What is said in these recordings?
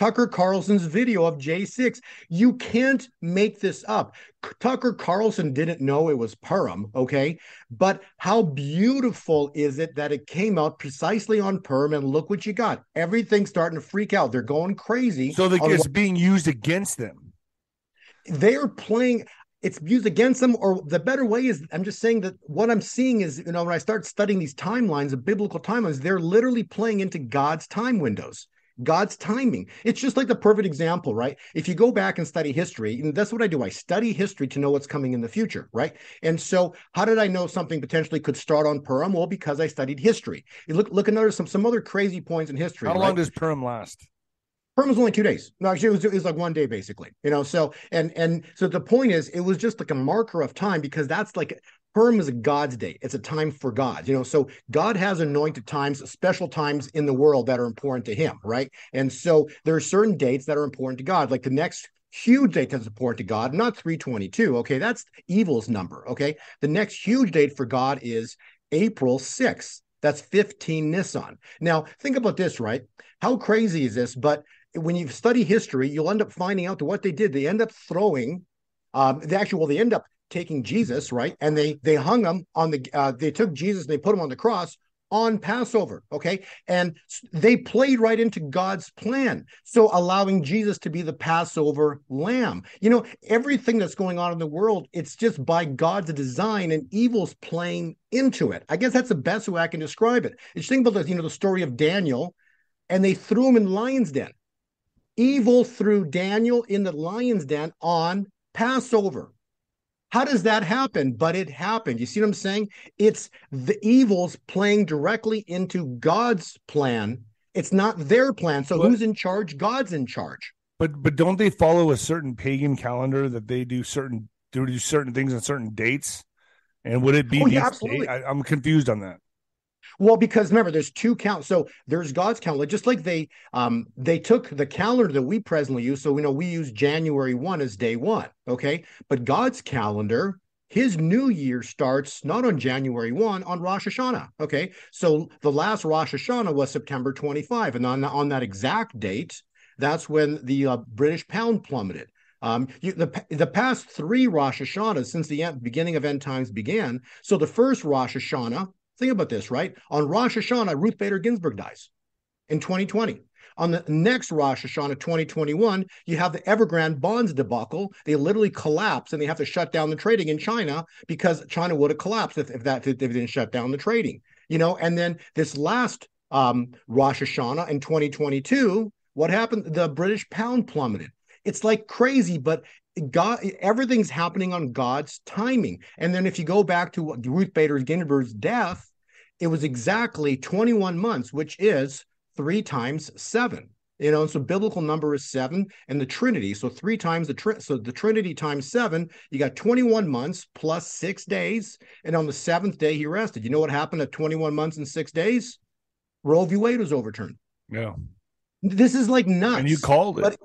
Tucker Carlson's video of J6. You can't make this up. Tucker Carlson didn't know it was Purim, okay? But how beautiful is it that it came out precisely on Purim and look what you got. Everything's starting to freak out. They're going crazy. So the, it's being used against them. They're playing it's used against them or the better way is i'm just saying that what i'm seeing is you know when i start studying these timelines the biblical timelines they're literally playing into god's time windows God's timing. It's just like the perfect example, right? If you go back and study history, and that's what I do. I study history to know what's coming in the future, right? And so, how did I know something potentially could start on Purim? Well, because I studied history. You look look at some some other crazy points in history. How right? long does Purim last? Purim was only two days. No, actually, it was, it was like one day basically. You know, so and and so the point is, it was just like a marker of time because that's like Purim is a God's day. It's a time for God. You know, so God has anointed times, special times in the world that are important to Him, right? And so there are certain dates that are important to God, like the next huge date that's important to God, not 322. Okay, that's evil's number. Okay, the next huge date for God is April 6th. That's 15 Nisan. Now, think about this, right? How crazy is this? But when you study history, you'll end up finding out what they did. They end up throwing um, they actually, well, they end up taking Jesus, right? And they they hung him on the uh, they took Jesus and they put him on the cross on Passover, okay? And they played right into God's plan. So allowing Jesus to be the Passover lamb. You know, everything that's going on in the world, it's just by God's design and evil's playing into it. I guess that's the best way I can describe it. It's think about the, you know, the story of Daniel and they threw him in lion's den. Evil threw Daniel in the lion's den on Passover. How does that happen? But it happened. You see what I'm saying? It's the evils playing directly into God's plan. It's not their plan. So but, who's in charge? God's in charge. But but don't they follow a certain pagan calendar that they do certain do certain things on certain dates? And would it be? Oh, yeah, absolutely. I, I'm confused on that. Well, because remember, there's two counts. So there's God's calendar, just like they um they took the calendar that we presently use. So we know we use January one as day one, okay? But God's calendar, his new year starts not on January 1, on Rosh Hashanah. Okay. So the last Rosh Hashanah was September 25. And on, on that exact date, that's when the uh, British pound plummeted. Um, you, the the past three Rosh Hashanahs since the end, beginning of end times began. So the first Rosh Hashanah Think about this, right? On Rosh Hashanah, Ruth Bader Ginsburg dies in 2020. On the next Rosh Hashanah 2021, you have the Evergrande bonds debacle. They literally collapse and they have to shut down the trading in China because China would have collapsed if, if that if they didn't shut down the trading. You know, and then this last um, Rosh Hashanah in 2022, what happened? The British pound plummeted. It's like crazy, but God, everything's happening on God's timing. And then if you go back to Ruth Bader Ginsburg's death, it was exactly 21 months, which is three times seven. You know, and so biblical number is seven, and the Trinity. So three times the tr- so the Trinity times seven, you got 21 months plus six days. And on the seventh day, he rested. You know what happened at 21 months and six days? Roe v. Wade was overturned. Yeah. This is like nuts. And you called it. But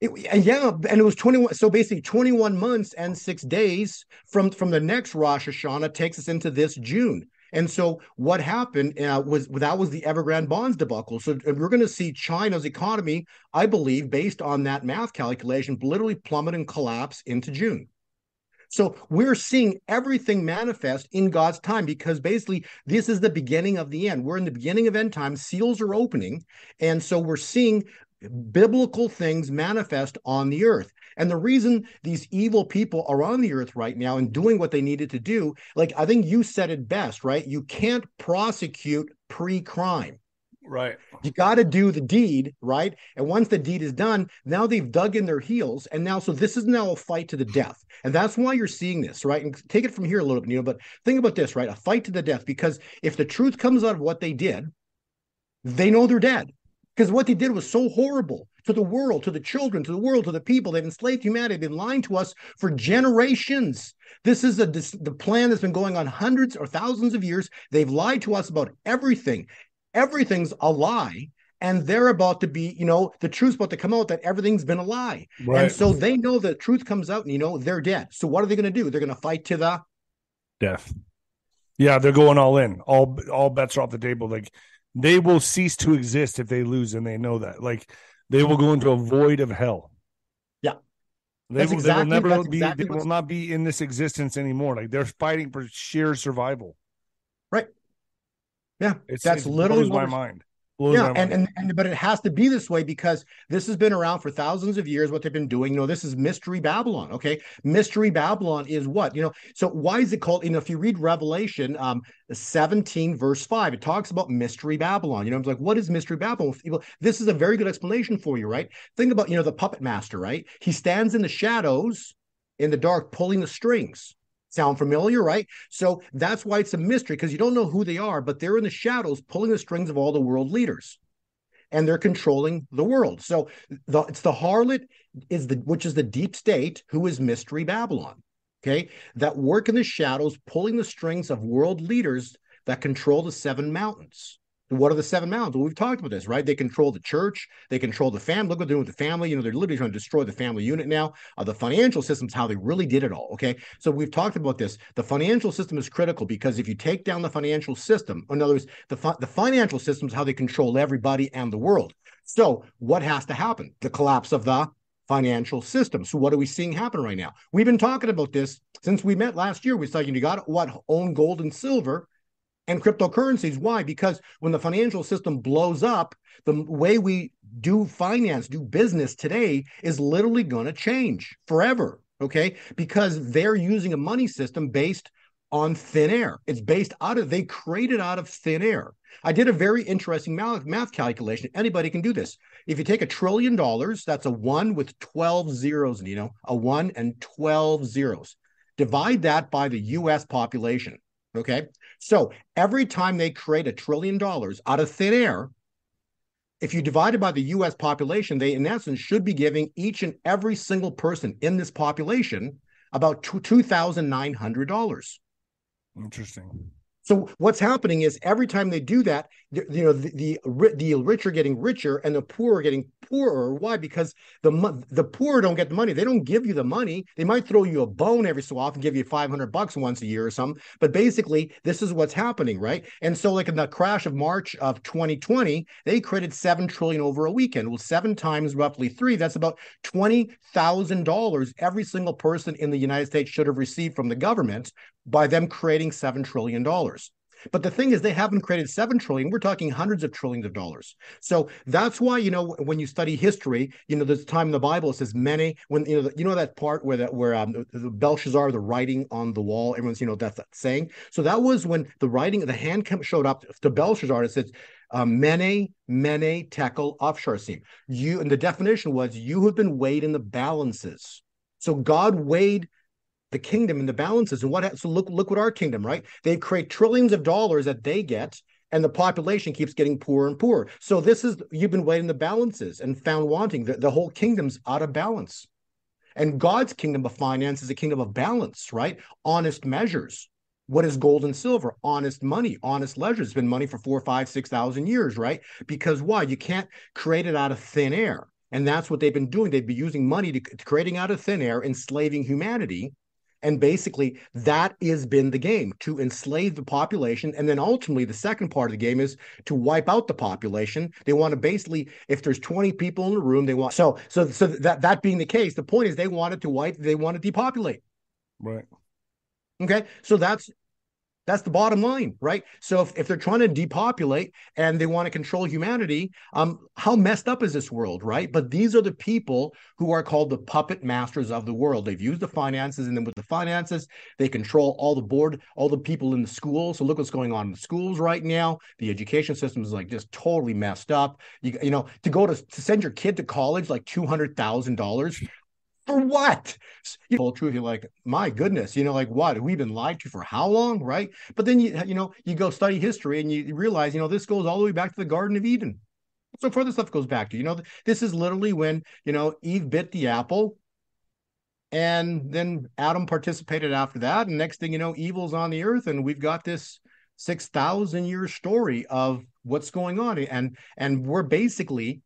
it, yeah, and it was 21. So basically, 21 months and six days from from the next Rosh Hashanah takes us into this June. And so what happened uh, was that was the Evergrande bonds debacle. So we're going to see China's economy, I believe, based on that math calculation, literally plummet and collapse into June. So we're seeing everything manifest in God's time because basically this is the beginning of the end. We're in the beginning of end time. Seals are opening. And so we're seeing biblical things manifest on the earth. And the reason these evil people are on the earth right now and doing what they needed to do, like I think you said it best, right? You can't prosecute pre crime. Right. You got to do the deed, right? And once the deed is done, now they've dug in their heels. And now, so this is now a fight to the death. And that's why you're seeing this, right? And take it from here a little bit, you know, but think about this, right? A fight to the death. Because if the truth comes out of what they did, they know they're dead. Because what they did was so horrible to the world, to the children, to the world, to the people. They've enslaved humanity. They've been lying to us for generations. This is a this, the plan that's been going on hundreds or thousands of years. They've lied to us about everything. Everything's a lie. And they're about to be, you know, the truth's about to come out that everything's been a lie. Right. And so they know the truth comes out and, you know, they're dead. So what are they going to do? They're going to fight to the death. Yeah, they're going all in. All all bets are off the table. Like they will cease to exist if they lose, and they know that. Like they will go into a void of hell. Yeah. They, will, exactly, they will never be. Exactly they will not be in this existence anymore. Like they're fighting for sheer survival. Right. Yeah, it's, that's it literally my mind yeah, and, and and but it has to be this way because this has been around for thousands of years. What they've been doing, you know, this is mystery Babylon. Okay, mystery Babylon is what you know. So why is it called? You know, if you read Revelation, um, seventeen verse five, it talks about mystery Babylon. You know, I'm like, what is mystery Babylon? This is a very good explanation for you, right? Think about you know the puppet master, right? He stands in the shadows, in the dark, pulling the strings. Sound familiar, right? So that's why it's a mystery because you don't know who they are, but they're in the shadows pulling the strings of all the world leaders and they're controlling the world. So the, it's the harlot is the which is the deep state who is mystery Babylon. Okay, that work in the shadows, pulling the strings of world leaders that control the seven mountains. What are the seven mountains? Well, we've talked about this, right? They control the church, they control the family. Look what they're doing with the family. You know, they're literally trying to destroy the family unit now. Uh, the financial system is how they really did it all. Okay. So we've talked about this. The financial system is critical because if you take down the financial system, in other words, the, fi- the financial system is how they control everybody and the world. So what has to happen? The collapse of the financial system. So what are we seeing happen right now? We've been talking about this since we met last year. We said you got what own gold and silver and cryptocurrencies. Why? Because when the financial system blows up, the way we do finance, do business today is literally going to change forever. Okay. Because they're using a money system based on thin air. It's based out of, they created out of thin air. I did a very interesting math, calculation. Anybody can do this. If you take a trillion dollars, that's a one with 12 zeros, you know, a one and 12 zeros. Divide that by the US population. Okay. So every time they create a trillion dollars out of thin air, if you divide it by the US population, they in essence should be giving each and every single person in this population about $2,900. Interesting. So what's happening is every time they do that, you know, the, the, the rich are getting richer and the poor are getting poorer. Why? Because the the poor don't get the money. They don't give you the money. They might throw you a bone every so often, give you five hundred bucks once a year or something. But basically, this is what's happening, right? And so, like in the crash of March of 2020, they created seven trillion over a weekend. Well, seven times roughly three. That's about twenty thousand dollars every single person in the United States should have received from the government by them creating $7 trillion. But the thing is, they haven't created seven trillion. We're talking hundreds of trillions of dollars. So that's why you know when you study history, you know there's time in the Bible it says many. When you know you know that part where that where um, the Belshazzar, the writing on the wall, everyone's you know that's that saying. So that was when the writing, the hand showed up to Belshazzar. It says um, mene, mene, tekel, upharsin. You and the definition was you have been weighed in the balances. So God weighed the kingdom and the balances. And what so look look what our kingdom, right? They create trillions of dollars that they get, and the population keeps getting poorer and poorer. So this is you've been weighing the balances and found wanting. The, the whole kingdom's out of balance. And God's kingdom of finance is a kingdom of balance, right? Honest measures. What is gold and silver? Honest money, honest ledger. It's been money for four, five, six thousand years, right? Because why? You can't create it out of thin air. And that's what they've been doing. They've been using money to, to creating out of thin air, enslaving humanity and basically, that has been the game to enslave the population. And then ultimately, the second part of the game is to wipe out the population. They want to basically, if there's 20 people in the room, they want so so so that that being the case, the point is they wanted to wipe, they want to depopulate. Right. Okay. So that's that's the bottom line, right? So if, if they're trying to depopulate and they want to control humanity, um, how messed up is this world, right? But these are the people who are called the puppet masters of the world. They've used the finances, and then with the finances, they control all the board, all the people in the schools. So look what's going on in the schools right now. The education system is like just totally messed up. You, you know, to go to, to send your kid to college, like two hundred thousand dollars for what? You know, truth, you're like, my goodness, you know, like what? We've been lied to for how long, right? But then you, you know, you go study history and you realize, you know, this goes all the way back to the Garden of Eden. So further stuff goes back to, you know, this is literally when, you know, Eve bit the apple and then Adam participated after that. And next thing you know, evil's on the earth. And we've got this 6,000 year story of what's going on. And, and we're basically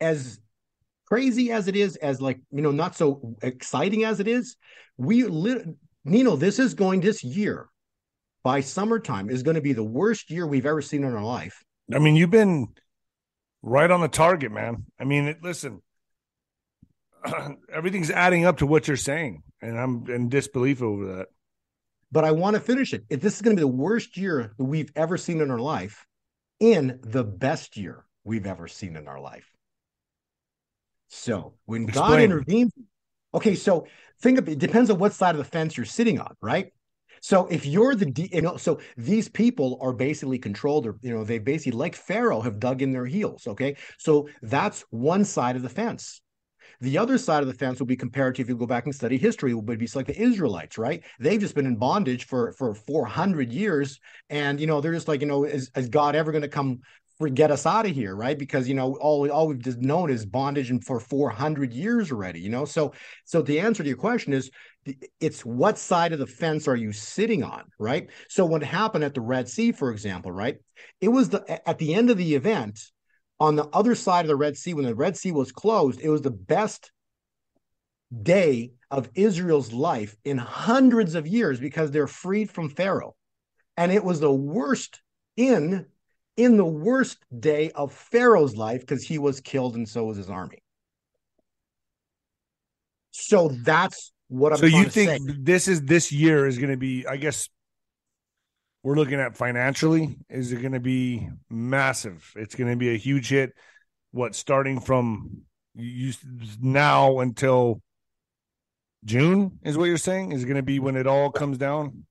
as crazy as it is, as like, you know, not so exciting as it is, we, li- Nino, this is going this year by summertime is going to be the worst year we've ever seen in our life. I mean, you've been right on the target, man. I mean, it, listen, everything's adding up to what you're saying, and I'm in disbelief over that. But I want to finish it. If this is going to be the worst year that we've ever seen in our life, in the best year we've ever seen in our life. So when Explain. God intervenes, okay, so think of it depends on what side of the fence you're sitting on, right? So if you're the you know, so these people are basically controlled, or you know, they basically like Pharaoh have dug in their heels. Okay, so that's one side of the fence. The other side of the fence will be comparative. If you go back and study history, would be like the Israelites, right? They've just been in bondage for for 400 years, and you know they're just like, you know, is, is God ever going to come get us out of here, right? Because you know all all we've just known is bondage and for 400 years already, you know. So so the answer to your question is it's what side of the fence are you sitting on, right? So what happened at the Red Sea, for example, right? It was the at the end of the event on the other side of the Red Sea, when the Red Sea was closed, it was the best day of Israel's life in hundreds of years because they're freed from Pharaoh. And it was the worst in in the worst day of Pharaoh's life because he was killed and so was his army. So that's what I'm so you think say. this is this year is going to be I guess we're looking at financially is it going to be massive it's going to be a huge hit what starting from you now until june is what you're saying is it going to be when it all comes down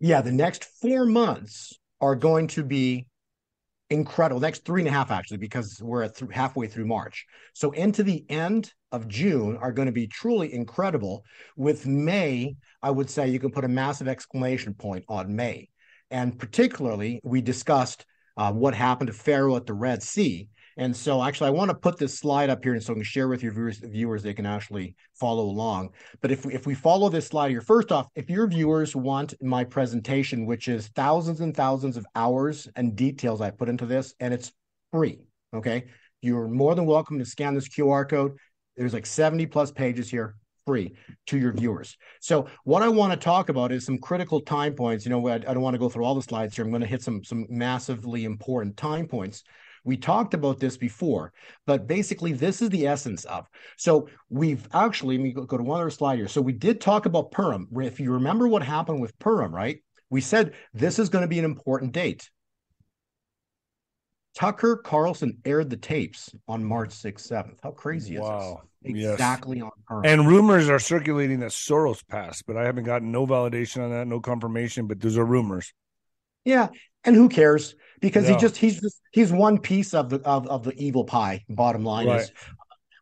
yeah the next four months are going to be incredible. Next three and a half actually because we're at th- halfway through march. So into the end of june are going to be truly incredible. With may i would say you can put a massive exclamation point on may. And particularly, we discussed uh, what happened to Pharaoh at the Red Sea. And so, actually, I want to put this slide up here, and so I can share with your viewers, viewers they can actually follow along. But if we, if we follow this slide here, first off, if your viewers want my presentation, which is thousands and thousands of hours and details I put into this, and it's free, okay, you're more than welcome to scan this QR code. There's like 70 plus pages here free to your viewers. So what I want to talk about is some critical time points. You know, I, I don't want to go through all the slides here. I'm going to hit some some massively important time points. We talked about this before, but basically this is the essence of. So we've actually, let me go, to one other slide here. So we did talk about Purim. If you remember what happened with Purim, right? We said this is going to be an important date. Tucker Carlson aired the tapes on March 6th, 7th. How crazy is wow. this? Exactly yes. on And rumors are circulating that Soros passed, but I haven't gotten no validation on that, no confirmation, but those are rumors. Yeah. And who cares? Because yeah. he just he's just he's one piece of the of, of the evil pie. Bottom line right. is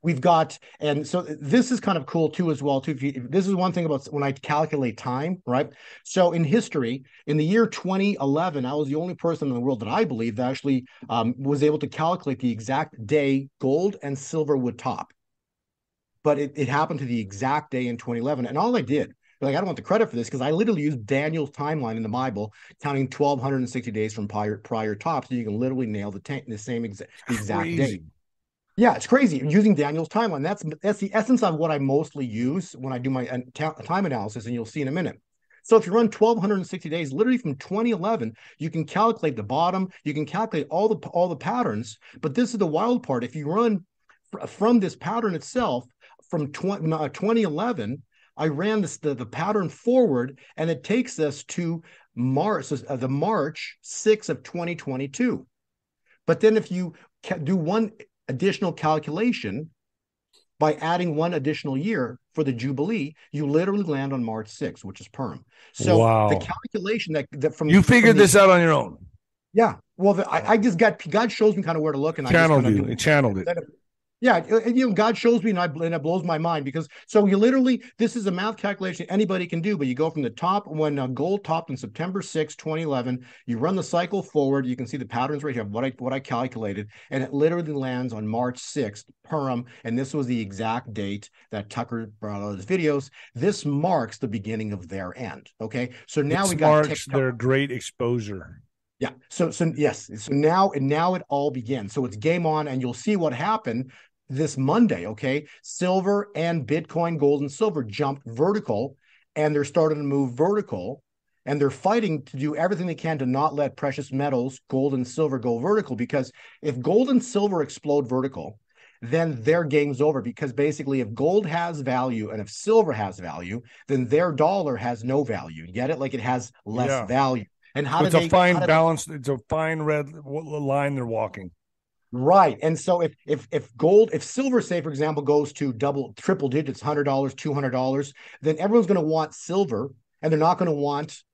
we've got and so this is kind of cool too as well too if you, this is one thing about when i calculate time right so in history in the year 2011 i was the only person in the world that i believe that actually um, was able to calculate the exact day gold and silver would top but it, it happened to the exact day in 2011 and all i did like I don't want the credit for this because I literally used Daniel's timeline in the Bible, counting 1,260 days from prior prior tops, so you can literally nail the, t- the same exa- exact day. Yeah, it's crazy using Daniel's timeline. That's that's the essence of what I mostly use when I do my uh, time analysis, and you'll see in a minute. So if you run 1260 days, literally from 2011, you can calculate the bottom, you can calculate all the all the patterns. But this is the wild part. If you run fr- from this pattern itself from 20, uh, 2011, I ran this the, the pattern forward, and it takes us to March, uh, the March 6th of 2022. But then if you do one additional calculation by adding one additional year for the Jubilee, you literally land on March 6th, which is Purim. So wow. the calculation that, that from you figured from the, this out on your own. Yeah. Well, the, I, I, just got God shows me kind of where to look, and channeled I just you. It channeled it yeah you know god shows me and, I, and it blows my mind because so you literally this is a math calculation anybody can do but you go from the top when uh, gold topped in september 6 2011 you run the cycle forward you can see the patterns right here what i what i calculated and it literally lands on march 6th purim and this was the exact date that tucker brought out his videos this marks the beginning of their end okay so now we got marks their great exposure yeah. So so yes. So now and now it all begins. So it's game on, and you'll see what happened this Monday, okay, silver and Bitcoin, gold and silver jumped vertical and they're starting to move vertical. and they're fighting to do everything they can to not let precious metals, gold and silver, go vertical. Because if gold and silver explode vertical, then their game's over. Because basically, if gold has value and if silver has value, then their dollar has no value. Get it? Like it has less yeah. value. And how so it's a they, fine balance. They... It's a fine red line they're walking. Right. And so if if if gold, if silver, say for example, goes to double triple digits, hundred dollars, two hundred dollars, then everyone's going to want silver, and they're not going to want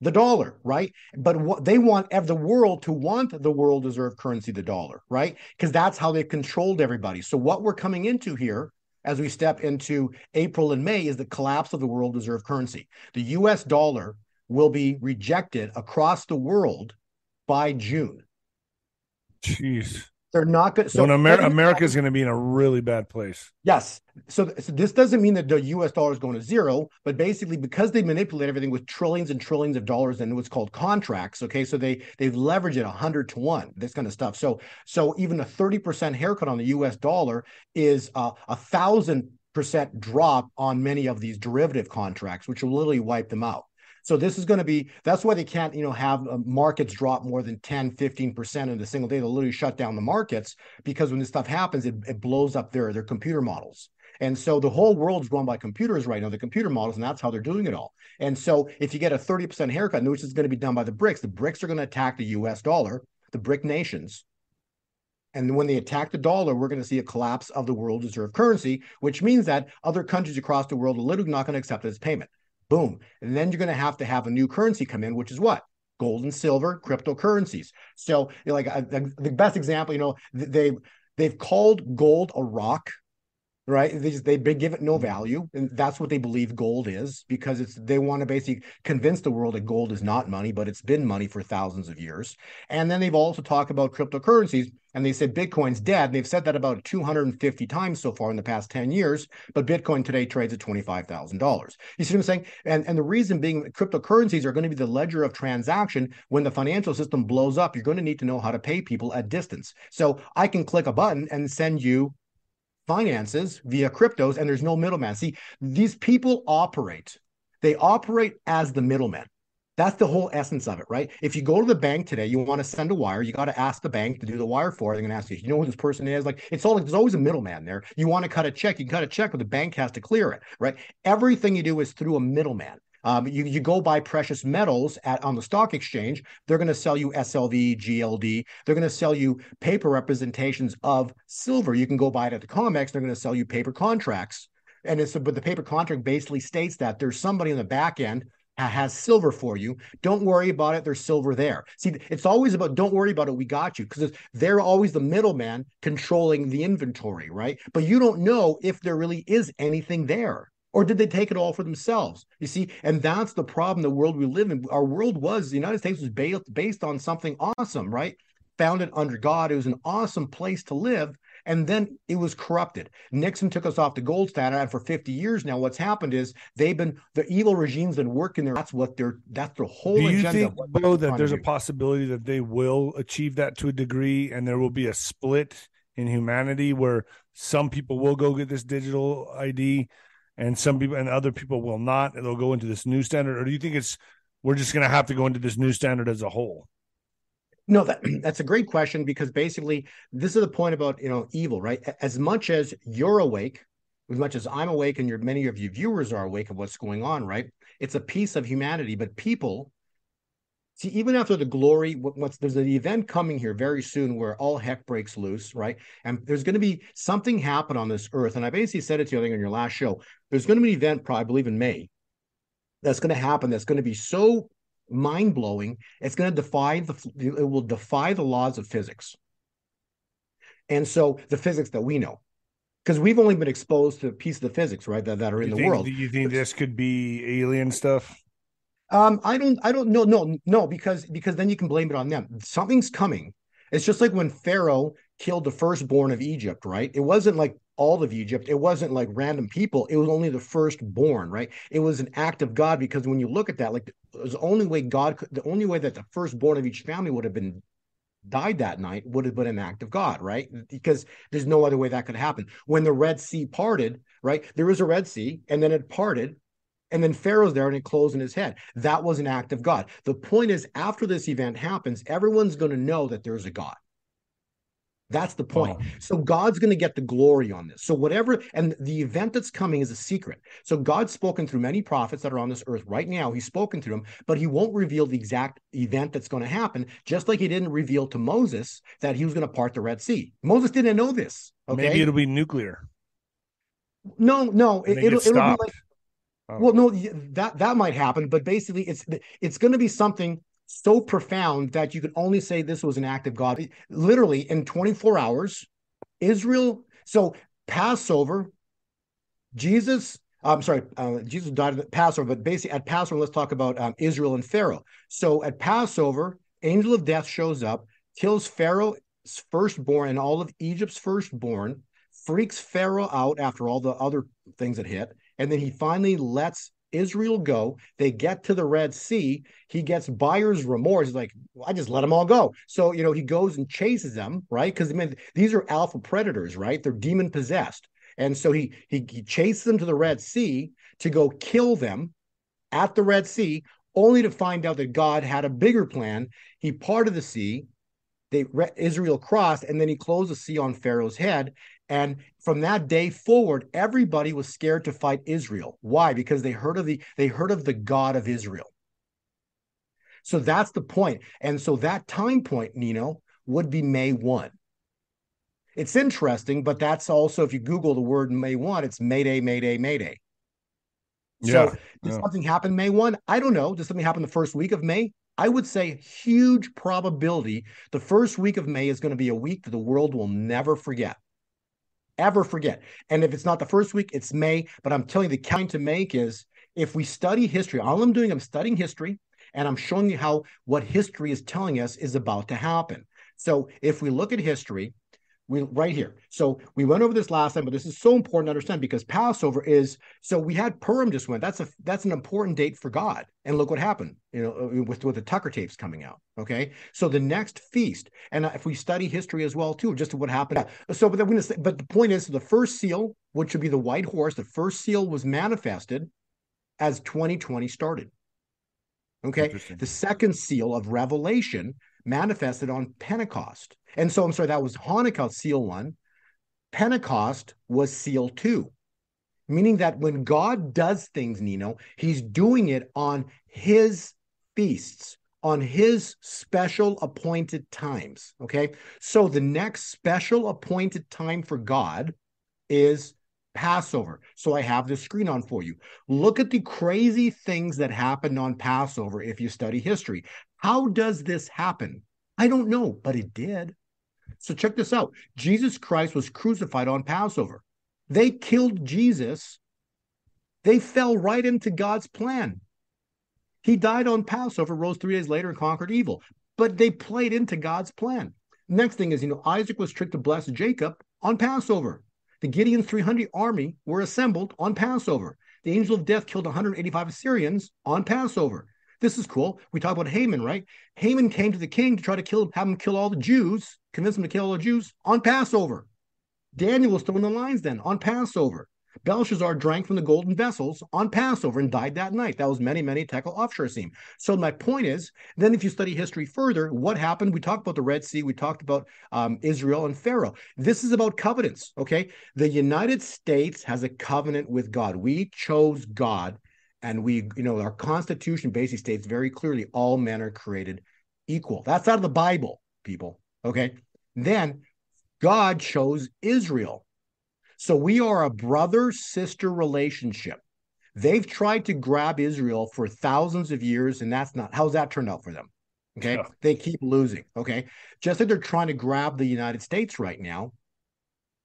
the dollar, right? But what they want the world to want the world reserve currency, the dollar, right? Because that's how they controlled everybody. So what we're coming into here as we step into April and May is the collapse of the world reserve currency. The US dollar will be rejected across the world by June. Jeez. They're not going. So, so Amer- America is going to be in a really bad place. Yes. So, so, this doesn't mean that the U.S. dollar is going to zero, but basically because they manipulate everything with trillions and trillions of dollars and what's called contracts. Okay, so they they leverage it hundred to one. This kind of stuff. So so even a thirty percent haircut on the U.S. dollar is uh, a thousand percent drop on many of these derivative contracts, which will literally wipe them out. So this is going to be that's why they can't, you know, have uh, markets drop more than 10, 15% in a single day. They'll literally shut down the markets because when this stuff happens, it, it blows up their their computer models. And so the whole world's run by computers right now, the computer models, and that's how they're doing it all. And so if you get a 30% haircut, which is going to be done by the BRICS, the BRICS are going to attack the US dollar, the BRIC nations. And when they attack the dollar, we're going to see a collapse of the world reserve currency, which means that other countries across the world are literally not going to accept it as payment. Boom. And then you're going to have to have a new currency come in, which is what? Gold and silver, cryptocurrencies. So, you know, like uh, the best example, you know, they they've called gold a rock right? They they give it no value, and that's what they believe gold is because it's they want to basically convince the world that gold is not money, but it's been money for thousands of years. And then they've also talked about cryptocurrencies, and they said Bitcoin's dead. They've said that about 250 times so far in the past 10 years, but Bitcoin today trades at $25,000. You see what I'm saying? And and the reason being cryptocurrencies are going to be the ledger of transaction when the financial system blows up. You're going to need to know how to pay people at distance. So I can click a button and send you finances via cryptos and there's no middleman. See, these people operate, they operate as the middleman. That's the whole essence of it, right? If you go to the bank today, you want to send a wire, you got to ask the bank to do the wire for it. They're going to ask you, you know who this person is? Like it's all like there's always a middleman there. You want to cut a check, you cut a check, but the bank has to clear it, right? Everything you do is through a middleman. Um, you, you go buy precious metals at on the stock exchange, they're going to sell you SLV, GLD. They're going to sell you paper representations of silver. You can go buy it at the COMEX. They're going to sell you paper contracts. And it's but the paper contract basically states that there's somebody on the back end has silver for you. Don't worry about it. There's silver there. See, it's always about don't worry about it. We got you because they're always the middleman controlling the inventory, right? But you don't know if there really is anything there. Or did they take it all for themselves? You see, and that's the problem. The world we live in, our world was the United States was based based on something awesome, right? Founded under God, it was an awesome place to live, and then it was corrupted. Nixon took us off the gold standard, and for 50 years now, what's happened is they've been the evil regime's been working there. That's what they're that's their whole Do you agenda. think, Bo, that there's a possibility that they will achieve that to a degree, and there will be a split in humanity where some people will go get this digital ID and some people and other people will not they'll go into this new standard or do you think it's we're just going to have to go into this new standard as a whole? No that, that's a great question because basically this is the point about you know evil right? As much as you're awake as much as i'm awake and your many of you viewers are awake of what's going on right? It's a piece of humanity but people See, even after the glory, what's there's an event coming here very soon where all heck breaks loose, right? And there's going to be something happen on this earth. And I basically said it to you, I think, on your last show. There's going to be an event, probably, I believe, in May, that's going to happen. That's going to be so mind blowing. It's going to defy the. It will defy the laws of physics. And so the physics that we know, because we've only been exposed to a piece of the physics, right, that, that are in you the think, world. Do you think this could be alien stuff? Um, I don't, I don't know, no, no, because because then you can blame it on them. Something's coming. It's just like when Pharaoh killed the firstborn of Egypt, right? It wasn't like all of Egypt. It wasn't like random people. It was only the firstborn, right? It was an act of God because when you look at that, like the only way God, could, the only way that the firstborn of each family would have been died that night would have been an act of God, right? Because there's no other way that could happen. When the Red Sea parted, right? There was a Red Sea and then it parted And then Pharaoh's there and it closed in his head. That was an act of God. The point is, after this event happens, everyone's going to know that there's a God. That's the point. So God's going to get the glory on this. So whatever, and the event that's coming is a secret. So God's spoken through many prophets that are on this earth right now. He's spoken through them, but he won't reveal the exact event that's going to happen, just like he didn't reveal to Moses that he was going to part the Red Sea. Moses didn't know this. Okay? Maybe it'll be nuclear. No, no, it, will it'll be like Oh. Well, no, that that might happen, but basically, it's it's going to be something so profound that you can only say this was an act of God. Literally, in 24 hours, Israel. So Passover, Jesus. I'm sorry, uh, Jesus died at Passover, but basically at Passover, let's talk about um, Israel and Pharaoh. So at Passover, angel of death shows up, kills Pharaoh's firstborn and all of Egypt's firstborn, freaks Pharaoh out after all the other things that hit and then he finally lets Israel go. They get to the Red Sea. He gets buyer's remorse. He's like, well, I just let them all go. So, you know, he goes and chases them, right? Because I mean, these are alpha predators, right? They're demon possessed. And so he, he he chases them to the Red Sea to go kill them at the Red Sea, only to find out that God had a bigger plan. He parted the sea. They Israel crossed, and then he closed the sea on Pharaoh's head. And from that day forward, everybody was scared to fight Israel. Why? Because they heard of the they heard of the God of Israel. So that's the point. And so that time point, Nino, would be May 1. It's interesting, but that's also if you Google the word May 1, it's Mayday, Mayday, Mayday. So yeah, does yeah. something happen May 1? I don't know. Does something happen the first week of May? I would say huge probability the first week of May is going to be a week that the world will never forget ever forget. And if it's not the first week, it's May. But I'm telling you, the count to make is if we study history, all I'm doing, I'm studying history and I'm showing you how what history is telling us is about to happen. So if we look at history, we right here. So we went over this last time, but this is so important to understand because Passover is so we had Purim just went. That's a that's an important date for God. And look what happened, you know, uh, with with the Tucker tapes coming out. Okay, so the next feast, and if we study history as well too, just what happened. So, but gonna say, but the point is, the first seal, which would be the white horse, the first seal was manifested as 2020 started. Okay, the second seal of Revelation manifested on Pentecost. And so I'm sorry, that was Hanukkah seal one. Pentecost was seal two, meaning that when God does things, Nino, he's doing it on his feasts, on his special appointed times. Okay. So the next special appointed time for God is Passover. So I have the screen on for you. Look at the crazy things that happened on Passover if you study history. How does this happen? I don't know, but it did. So check this out Jesus Christ was crucified on Passover. They killed Jesus. They fell right into God's plan. He died on Passover, rose three days later, and conquered evil. But they played into God's plan. Next thing is, you know, Isaac was tricked to bless Jacob on Passover. The Gideon's 300 army were assembled on Passover. The angel of death killed 185 Assyrians on Passover. This is cool. We talk about Haman, right? Haman came to the king to try to kill, have him kill all the Jews, convince him to kill all the Jews on Passover. Daniel was throwing the lines then on Passover. Belshazzar drank from the golden vessels on Passover and died that night. That was mene, mene tekel upharsin. So my point is, then if you study history further, what happened? We talked about the Red Sea. We talked about um, Israel and Pharaoh. This is about covenants. Okay, the United States has a covenant with God. We chose God, and we, you know, our Constitution basically states very clearly all men are created equal. That's out of the Bible, people. Okay, then God chose Israel. So we are a brother sister relationship. They've tried to grab Israel for thousands of years, and that's not how's that turned out for them? Okay. Yeah. They keep losing. Okay. Just like they're trying to grab the United States right now,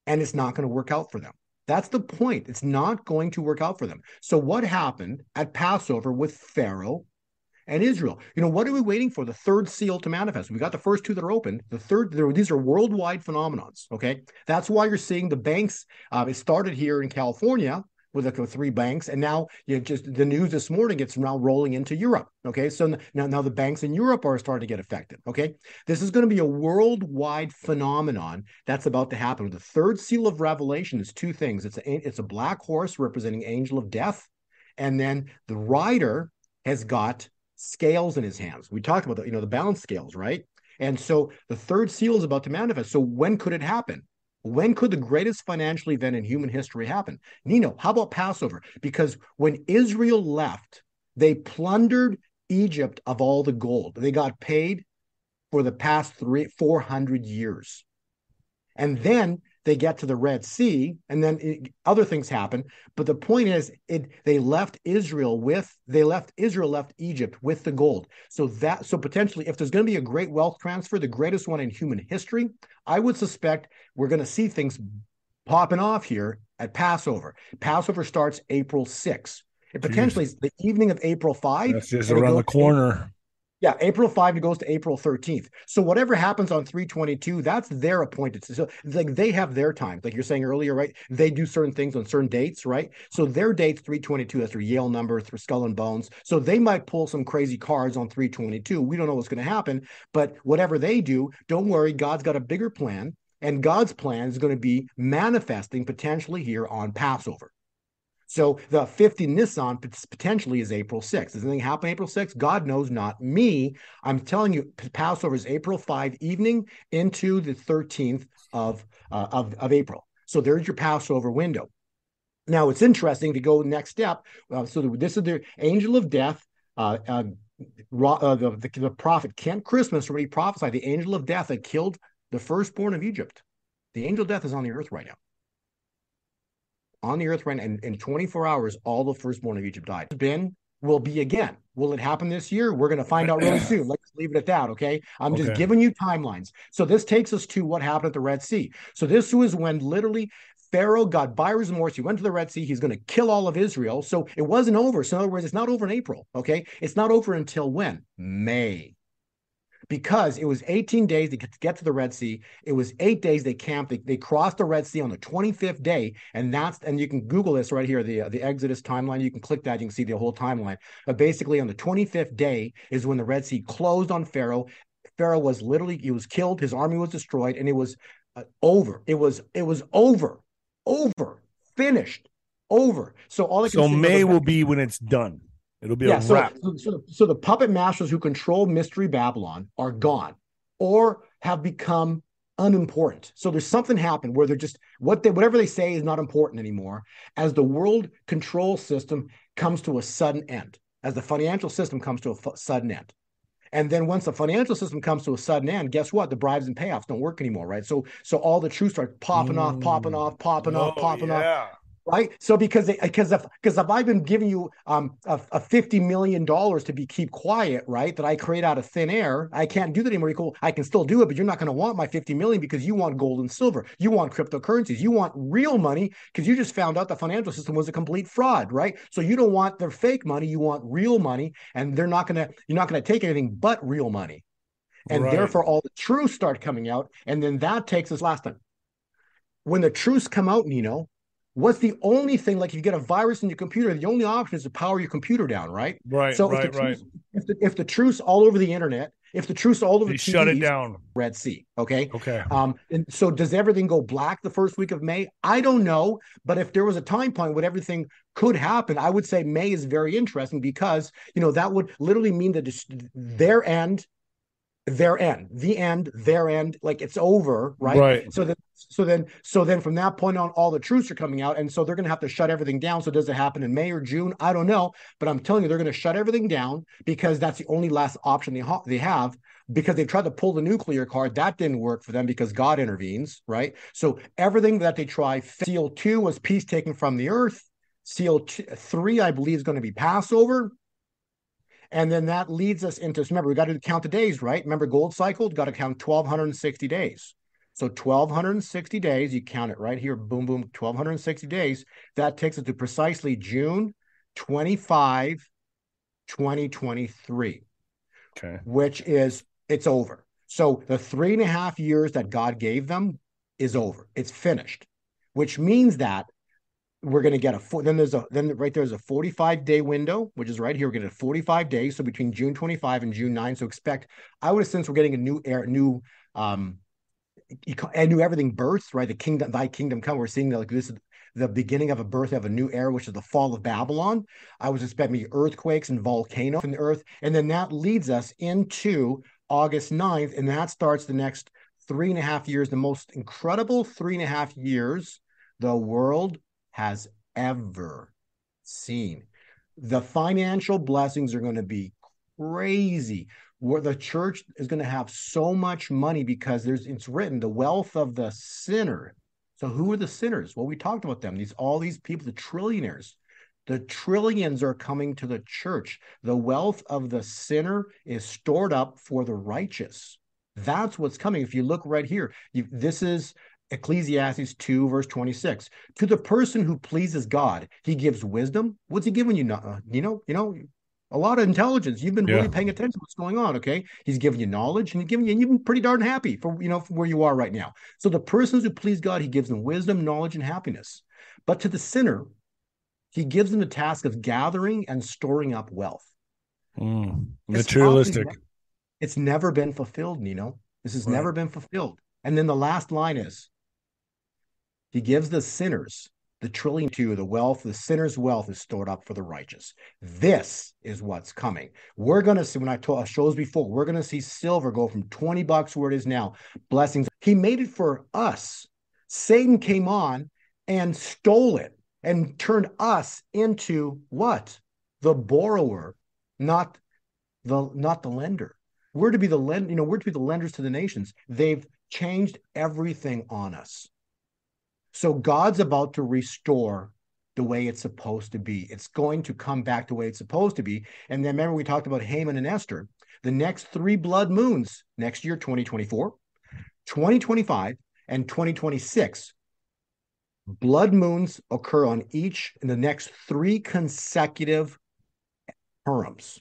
and it's not going to work out for them. That's the point. It's not going to work out for them. So, what happened at Passover with Pharaoh and Israel. You know, what are we waiting for? The third seal to manifest. We got the first two that are open. The third, these are worldwide phenomenons. Okay, that's why you're seeing the banks. Uh, it started here in California with the three banks, and now you just the news this morning it's now rolling into Europe. Okay, so now now the banks in Europe are starting to get affected. Okay, this is going to be a worldwide phenomenon that's about to happen. The third seal of Revelation is two things. It's a it's a black horse representing angel of death and then the rider has got scales in his hands. We talked about the, you know, the balance scales, right? And so the third seal is about to manifest. So when could it happen? When could the greatest financial event in human history happen? Nino, how about Passover? Because when Israel left, they plundered Egypt of all the gold. They got paid for the past three, 400 years. And then they get to the Red Sea, and then it, other things happen. But the point is, it they left Israel with they left Israel left Egypt with the gold. So that so potentially, if there's going to be a great wealth transfer, the greatest one in human history, I would suspect we're going to see things popping off here at Passover. Passover starts April 6th. It potentially is the evening of April 5. That's just around the corner. Yeah, April 5 it goes to April 13th. So whatever happens on 322, that's their appointed. So like they have their time. Like you're saying earlier, right? They do certain things on certain dates, right? So their date's 322. That's their Yale number, through skull and bones. So they might pull some crazy cards on 322. We don't know what's going to happen, but whatever they do, don't worry. God's got a bigger plan, and God's plan is going to be manifesting potentially here on Passover. So the 50 Nisan potentially is April 6th. Does anything happen April 6th? God knows, not me. I'm telling you, Passover is April 5 evening into the 13th of, uh, of, of April. So there's your Passover window. Now it's interesting to go next step. Uh, so this is the angel of death. Uh, uh, uh the, the, the, prophet Kent Christmas already prophesied the angel of death that killed the firstborn of Egypt. The angel of death is on the earth right now on the earth right and in 24 hours, all the firstborn of Egypt died. Been will be again. Will it happen this year? We're going to find out really soon. Let's leave it at that. Okay. I'm okay. just giving you timelines. So this takes us to what happened at the Red Sea. So this was when literally Pharaoh got buyer's remorse. He went to the Red Sea. He's going to kill all of Israel. So it wasn't over. So in other words, it's not over in April. Okay. It's not over until when? May because it was 18 days to get to the Red Sea. It was eight days they camped. They, they crossed the Red Sea on the 25th day, and that's and you can Google this right here, the the Exodus timeline. You can click that, you can see the whole timeline. But basically, on the 25th day is when the Red Sea closed on Pharaoh. Pharaoh was literally he was killed. His army was destroyed, and it was uh, over. It was it was over, over, finished, over. So all I so May will be when it's done. It'll be yeah, a so, wrap. So, so, so the puppet masters who control Mystery Babylon are gone or have become unimportant. So there's something happened where they're just what they whatever they say is not important anymore as the world control system comes to a sudden end, as the financial system comes to a f- sudden end. And then once the financial system comes to a sudden end, guess what? The bribes and payoffs don't work anymore, right? So so all the truth starts popping mm. off, popping off, popping oh, off, popping yeah. off right? So because they, because if because if I've been giving you um a, a fifty million dollars to be keep quiet, right? That I create out of thin air, I can't do that anymore. You I can still do it, but you're not going to want my fifty million because you want gold and silver, you want cryptocurrencies, you want real money because you just found out the financial system was a complete fraud, right? So you don't want their fake money, you want real money, and they're not going to you're not going to take anything but real money, and right. therefore all the truths start coming out, and then that takes us last time. When the truths come out, Nino, What's the only thing like if you get a virus in your computer, the only option is to power your computer down, right? Right. So right, if the right. If the if the truth's all over the internet, if the truth's all over they TV, shut it down. Red Sea. Okay. Okay. Um, and so does everything go black the first week of May? I don't know, but if there was a time point when everything could happen, I would say May is very interesting because you know that would literally mean that their end their end, the end, their end, like it's over, right? Right. So then, so then, so then, from that point on, all the truths are coming out, and so they're going to have to shut everything down. So does it happen in May or June? I don't know, but I'm telling you, they're going to shut everything down because that's the only last option they ha- they have. Because they tried to pull the nuclear card, that didn't work for them because God intervenes, right? So everything that they try, seal two was peace taken from the earth. Seal two, three, I believe, is going to be Passover. And then that leads us into remember, we got to count the days, right? Remember, gold cycle, got to count 1,260 days. So 1,260 days, you count it right here, boom, boom, 1,260 days. That takes us to precisely June 25, 2023. Okay. Which is, it's over. So the three and a half years that God gave them is over. It's finished, which means that we're going to get a four, then there's a then right there's a 45 day window which is right here we're going getting 45 days so between june 25 and june 9 so expect i would have since we're getting a new air new um I knew everything births, right? The kingdom, thy kingdom come. We're seeing that like this is the beginning of a birth of a new era, which is the fall of Babylon. I was expecting earthquakes and volcanoes in the earth. And then that leads us into August 9th. And that starts the next three and a half years, the most incredible three and a half years the world has ever seen. The financial blessings are going to be crazy. Where the church is going to have so much money because there's it's written the wealth of the sinner so who are the sinners? Well, we talked about them. These all these people, the trillionaires. The trillions are coming to the church. The wealth of the sinner is stored up for the righteous. That's what's coming. If you look right here, you, this is Ecclesiastes 2, verse 26. To the person who pleases God, he gives wisdom. What's he giving you? Uh, you know, you know, a lot of intelligence. You've been yeah. really paying attention to what's going on. Okay. He's giving you knowledge and he's giving you, and you've been pretty darn happy for, you know, where you are right now. So the persons who please God, he gives them wisdom, knowledge, and happiness. But to the sinner, he gives them the task of gathering and storing up wealth. Mm, materialistic. It's, it's never been fulfilled, Nino. This has right. never been fulfilled. And then the last line is he gives the sinners the trillion two, the wealth, the sinner's wealth is stored up for the righteous. This is what's coming. We're going to see, when I told shows before, we're going to see silver go from 20 bucks where it is now. Blessings. He made it for us. Satan came on and stole it and turned us into what? The borrower, not the not the lender. We're to be the lend, you know, we're to be the lenders to the nations. They've changed everything on us. So God's about to restore the way it's supposed to be. It's going to come back the way it's supposed to be. And then remember, we talked about Haman and Esther. The next three blood moons next year, 2024, 2025, and 2026, blood moons occur on each in the next three consecutive terms.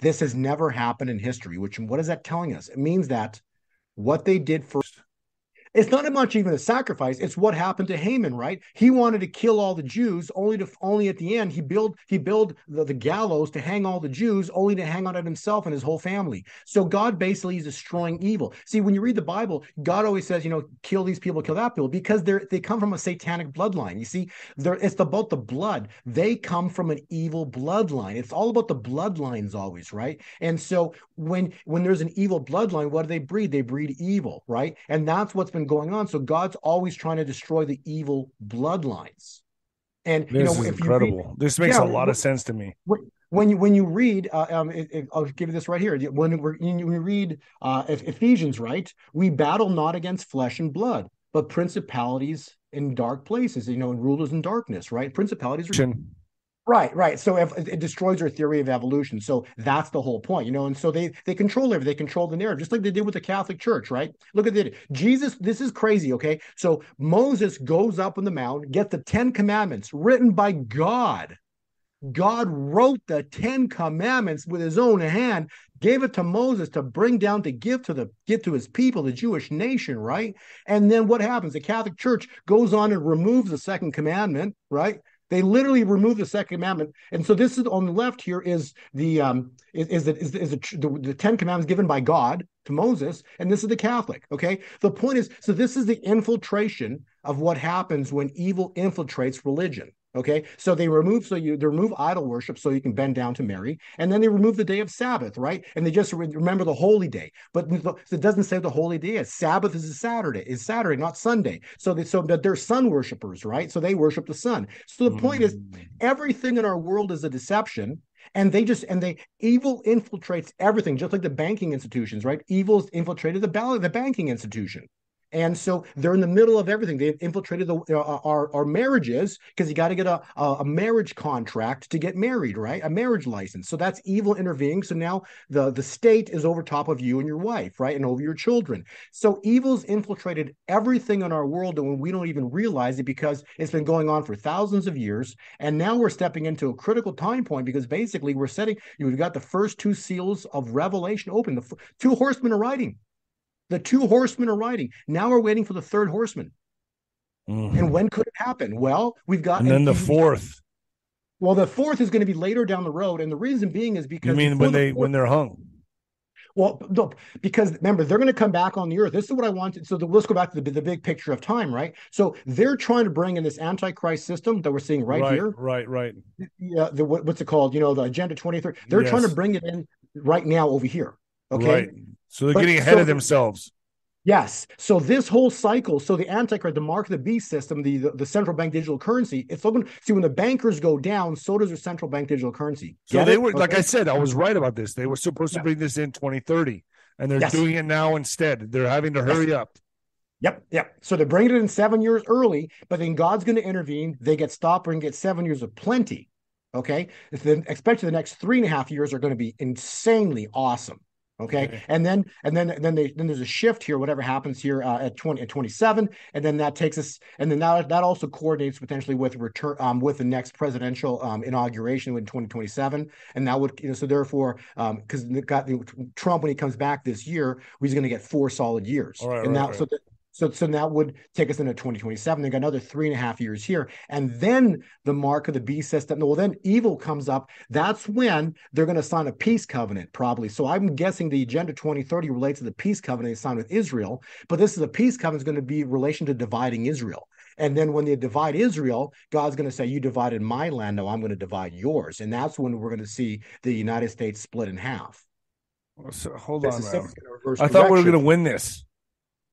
This has never happened in history, which what is that telling us? It means that what they did first it's not much even a sacrifice. It's what happened to Haman, right? He wanted to kill all the Jews, only to only at the end he build he build the, the gallows to hang all the Jews, only to hang on it himself and his whole family. So God basically is destroying evil. See, when you read the Bible, God always says, you know, kill these people, kill that people, because they're they come from a satanic bloodline. You see, they it's about the blood. They come from an evil bloodline. It's all about the bloodlines always, right? And so when when there's an evil bloodline, what do they breed? They breed evil, right? And that's what's been going on. So God's always trying to destroy the evil bloodlines. And this you know, is incredible. Read, this makes yeah, a lot of sense to me. When you when you read, uh, um, it, it, I'll give you this right here. When, we're, when we read uh, Ephesians, right, we battle not against flesh and blood, but principalities in dark places. You know, and rulers in darkness, right? Principalities are Right, right. So if, it destroys your theory of evolution. So that's the whole point, you know. And so they they control everything. They control the narrative, just like they did with the Catholic Church, right? Look at it. Jesus. This is crazy. Okay, so Moses goes up on the mount, gets the Ten Commandments written by God. God wrote the Ten Commandments with His own hand, gave it to Moses to bring down to give to the give to His people, the Jewish nation, right? And then what happens? The Catholic Church goes on and removes the Second Commandment, right? They literally remove the second commandment, and so this is on the left here is the um is is the, is, the, is the, the, Ten Commandments given by God to Moses, and this is the Catholic. Okay, the point is so this is the infiltration of what happens when evil infiltrates religion. Okay, so they remove so you they remove idol worship so you can bend down to Mary, and then they remove the day of Sabbath, right? And they just re- remember the holy day, but it doesn't say the holy day. Is Sabbath is a Saturday, is Saturday, not Sunday. So they, so that they're sun worshippers, right? So they worship the sun. So the mm. point is, mm. everything in our world is a deception, and they just and they evil infiltrates everything just like the banking institutions right evil's infiltrated the the banking institution and so they're in the middle of everything. They've infiltrated the, uh, our, our marriages because you got to get a, a marriage contract to get married, right? A marriage license. So that's evil intervening. So now the, the state is over top of you and your wife, right? And over your children. So evil's infiltrated everything in our world and we don't even realize it because it's been going on for thousands of years. And now we're stepping into a critical time point because basically we're setting, you've got the first two seals of Revelation open. The two horsemen are riding. The two horsemen are riding. Now we're waiting for the third horseman. Mm-hmm. And when could it happen? Well, we've got. And then the fourth. Well, the fourth is going to be later down the road, and the reason being is because you mean when they the when they're hung. Well, no, because remember, they're going to come back on the earth. This is what I wanted. So the, let's go back to the, the big picture of time, right? So they're trying to bring in this antichrist system that we're seeing right, right here. Right, right. Yeah, the what's it called? You know, the Agenda 2030. They're Yes. trying to bring it in right now over here. Okay. Right. So they're But- getting ahead so- of themselves. Yes. So this whole cycle, so the Antichrist, the mark of the beast system, the, the the central bank digital currency, it's looking see when the bankers go down, so does their central bank digital currency. So they it? were, like I said, I was right about this. They were supposed to bring this in 2030, and they're Yes. doing it now instead. They're having to Yes. hurry up. Yep, yep. So they're bringing it in seven years early, but then God's going to intervene. They get stopped and get seven years of plenty. Okay, If the, especially the next three and a half years are going to be insanely awesome. Okay, Okay. and then and then then they then there's a shift here. Whatever happens here uh, at twenty at twenty seven, and then that takes us, and then that that also coordinates potentially with return um, with the next presidential um, inauguration in twenty twenty seven, and that would you know so therefore because got the Trump when he comes back this year, he's going to get four solid years, right, and right, now right. so that so, so that would take us into 2027. They got another three and a half years here. And then the mark of the beast system. Well, then evil comes up. That's when they're going to sign a peace covenant, probably. So I'm guessing the Agenda 2030 relates to the peace covenant they signed with Israel. But this is a peace covenant is going to be relation to dividing Israel. And then when they divide Israel, God's going to say, You divided my land, now I'm going to divide yours. And that's when we're going to see the United States split in half. So, hold This on, is man. simply gonna reverse I thought we were going to win this.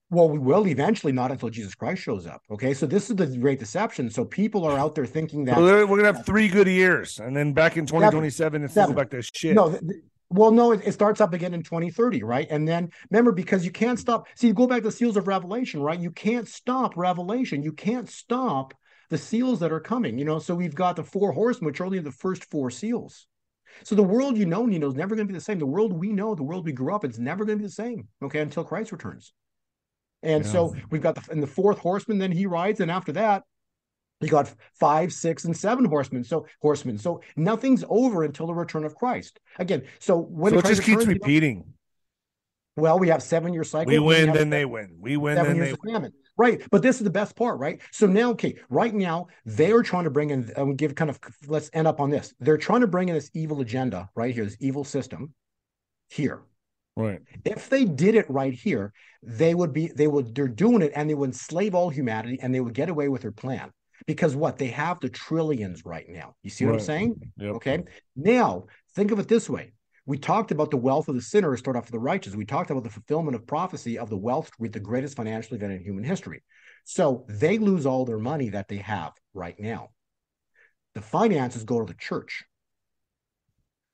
Well, we will eventually, not until Jesus Christ shows up. Okay, so this is the great deception. So people are out there thinking that we're going to have three good years, and then back in 2027, it's going to Seven. go back to shit. no, th- well, no, it, it starts up again in 2030, right? And then remember, because you can't stop. See, you go back to the seals of Revelation, right? You can't stop Revelation. You can't stop the seals that are coming. You know, so we've got the four horsemen, which are only the first four seals. So the world you know, Nino, is never going to be the same. The world we know, the world we grew up, it's never going to be the same. Okay, until Christ returns. And Yeah. so we've got the and the fourth horseman, then he rides, and after that, you got five, six, and seven horsemen. So horsemen. So nothing's over until the return of Christ. Again, so when so it Christ just keeps returns, you know, repeating. well, we have seven year cycle. We win, have then they win. We win, seven then they famine. Right. But this is the best part, right? So now, okay, right now they are trying to bring in, and give kind of, let's end up on this. They're trying to bring in this evil agenda right here, this evil system here. Right. If they did it right here, they would be, they would, they're doing it and they would enslave all humanity and they would get away with their plan. Because what? They have the trillions right now. You see what I'm saying? Yep. Okay. Now, think of it this way. We talked about the wealth of the sinner is stored up for the righteous. We talked about the fulfillment of prophecy of the wealth with the greatest financial event in human history. So they lose all their money that they have right now. The finances go to the church.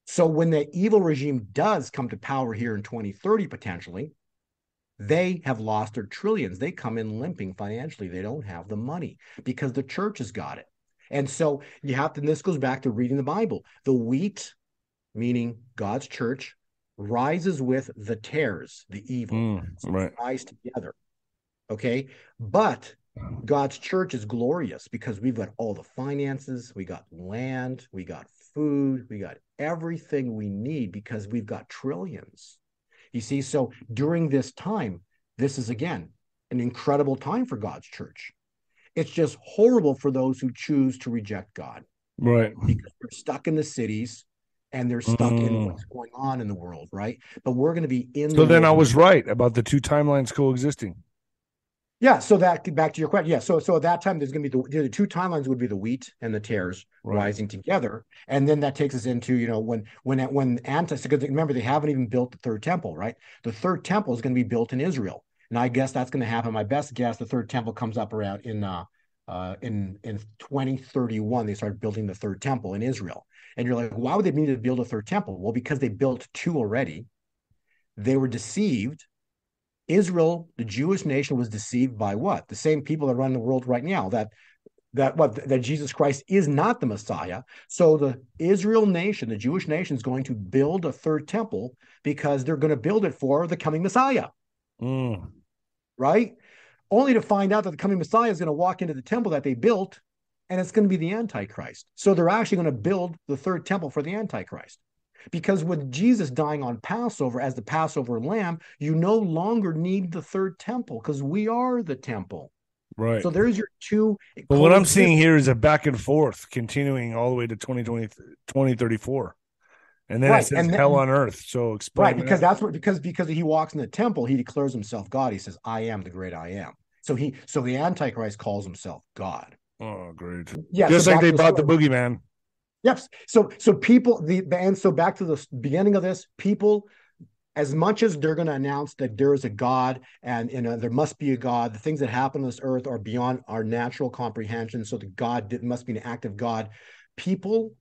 So when the evil regime does come to power here in 2030, potentially, they have lost their trillions. They come in limping financially. They don't have the money because the church has got it. And so you have to, and this goes back to reading the Bible. The wheat, meaning God's church, rises with the tares, the evil, Mm, So right. rise together. Okay. But God's church is glorious because we've got all the finances, we got land, we got food, we got everything we need because we've got trillions. You see, so during this time, this is again an incredible time for God's church. It's just horrible for those who choose to reject God Right. because they're stuck in the cities and they're stuck in Mm. what's going on in the world, right? But we're going to be in So the then I was right about the two timelines coexisting. Yeah, so that back to your question. Yeah, so so at that time there's going to be the, the two timelines would be the wheat and the tares Right. rising together, and then that takes us into you know when when when anti because remember they haven't even built the third temple, right? The third temple is going to be built in Israel, and I guess that's going to happen. My best guess, the third temple comes up around in uh uh in in 2031 they start building the third temple in Israel, and you're like, why would they need to build a third temple? Well, because they built two already. They were deceived Israel, the Jewish nation, was deceived by what? The same people that run the world right now. That that what that Jesus Christ is not the Messiah. So the Israel nation, the Jewish nation, is going to build a third temple because they're going to build it for the coming Messiah, Mm. right? Only to find out that the coming Messiah is going to walk into the temple that they built, and it's going to be the Antichrist. So they're actually going to build the third temple for the Antichrist. Because with Jesus dying on Passover as the Passover lamb, you no longer need the third temple because we are the temple. Right. So there's your two. but what I'm seeing here is a back and forth continuing all the way to 2020, 2034. And then Right, it says and then- hell on earth. So explain right because that. that's what because because he walks in the temple he declares himself god he says i am the great i am so he so the antichrist calls himself god oh great. yeah Just so like they to brought the story. boogeyman. Yep. So so people the and so back to the beginning of this, people as much as they're going to announce that there is a God and you know there must be a God, the things that happen on this earth are beyond our natural comprehension. So the God did, must be an active God. People,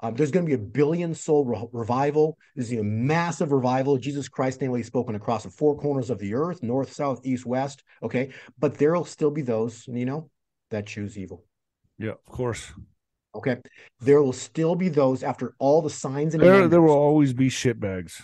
um, there's going to be a billion soul re- revival. There's a massive revival. Jesus Christ's name will be spoken across the four corners of the earth, north, south, east, west. Okay, but there will still be those, you know, that choose evil. Yeah, of course. Okay. There will still be those after all the signs and There, there will always be shitbags.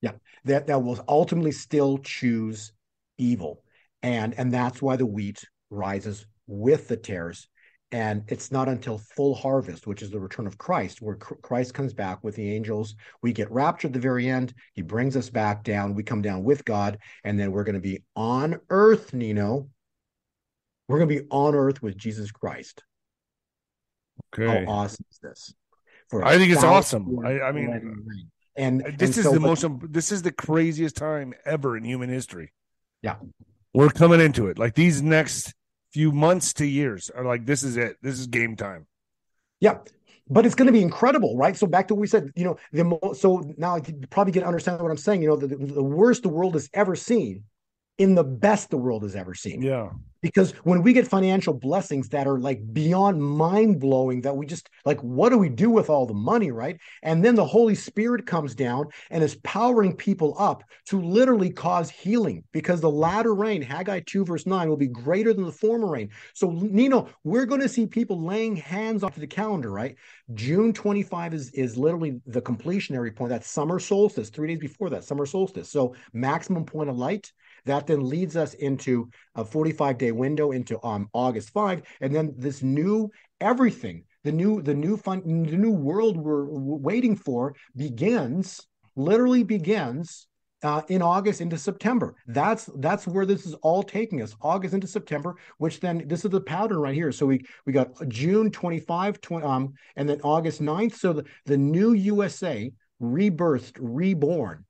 Yeah. That, that will ultimately still choose evil. And and that's why the wheat rises with the tares. And it's not until full harvest, which is the return of Christ, where Christ comes back with the angels. We get raptured at the very end. He brings us back down. We come down with God, and then we're going to be on earth, Nino. We're going to be on earth with Jesus Christ. Okay. How awesome is this? For I think it's awesome. I- I mean, millennial reign. Uh, and this and is so, the most this is the craziest time ever in human history. Yeah. We're coming into it. Like these next few months to years are like this is it. This is game time. Yeah, but it's going to be incredible, right? So back to what we said, you know, the mo- so now you probably get to understand what I'm saying. You know, the, the worst the world has ever seen, in the best the world has ever seen. Yeah. Because when we get financial blessings that are like beyond mind blowing, that we just like, what do we do with all the money, right? And then the Holy Spirit comes down and is powering people up to literally cause healing because the latter rain, Haggai 2, verse 9, will be greater than the former rain. So, Nino, we're going to see people laying hands onto the calendar, right? June 25 is, is literally the completionary point. that summer solstice, three days before that, summer solstice. So, maximum point of light. That then leads us into a 45 day window into um, August 5. And then this new everything, the new, the new fun, the new world we're waiting for begins, literally begins uh, in August into September. That's that's where this is all taking us. August into September, which then this is the pattern right here. So we we got June 25, 20, um, and then August 9th. So the, the new USA rebirthed, reborn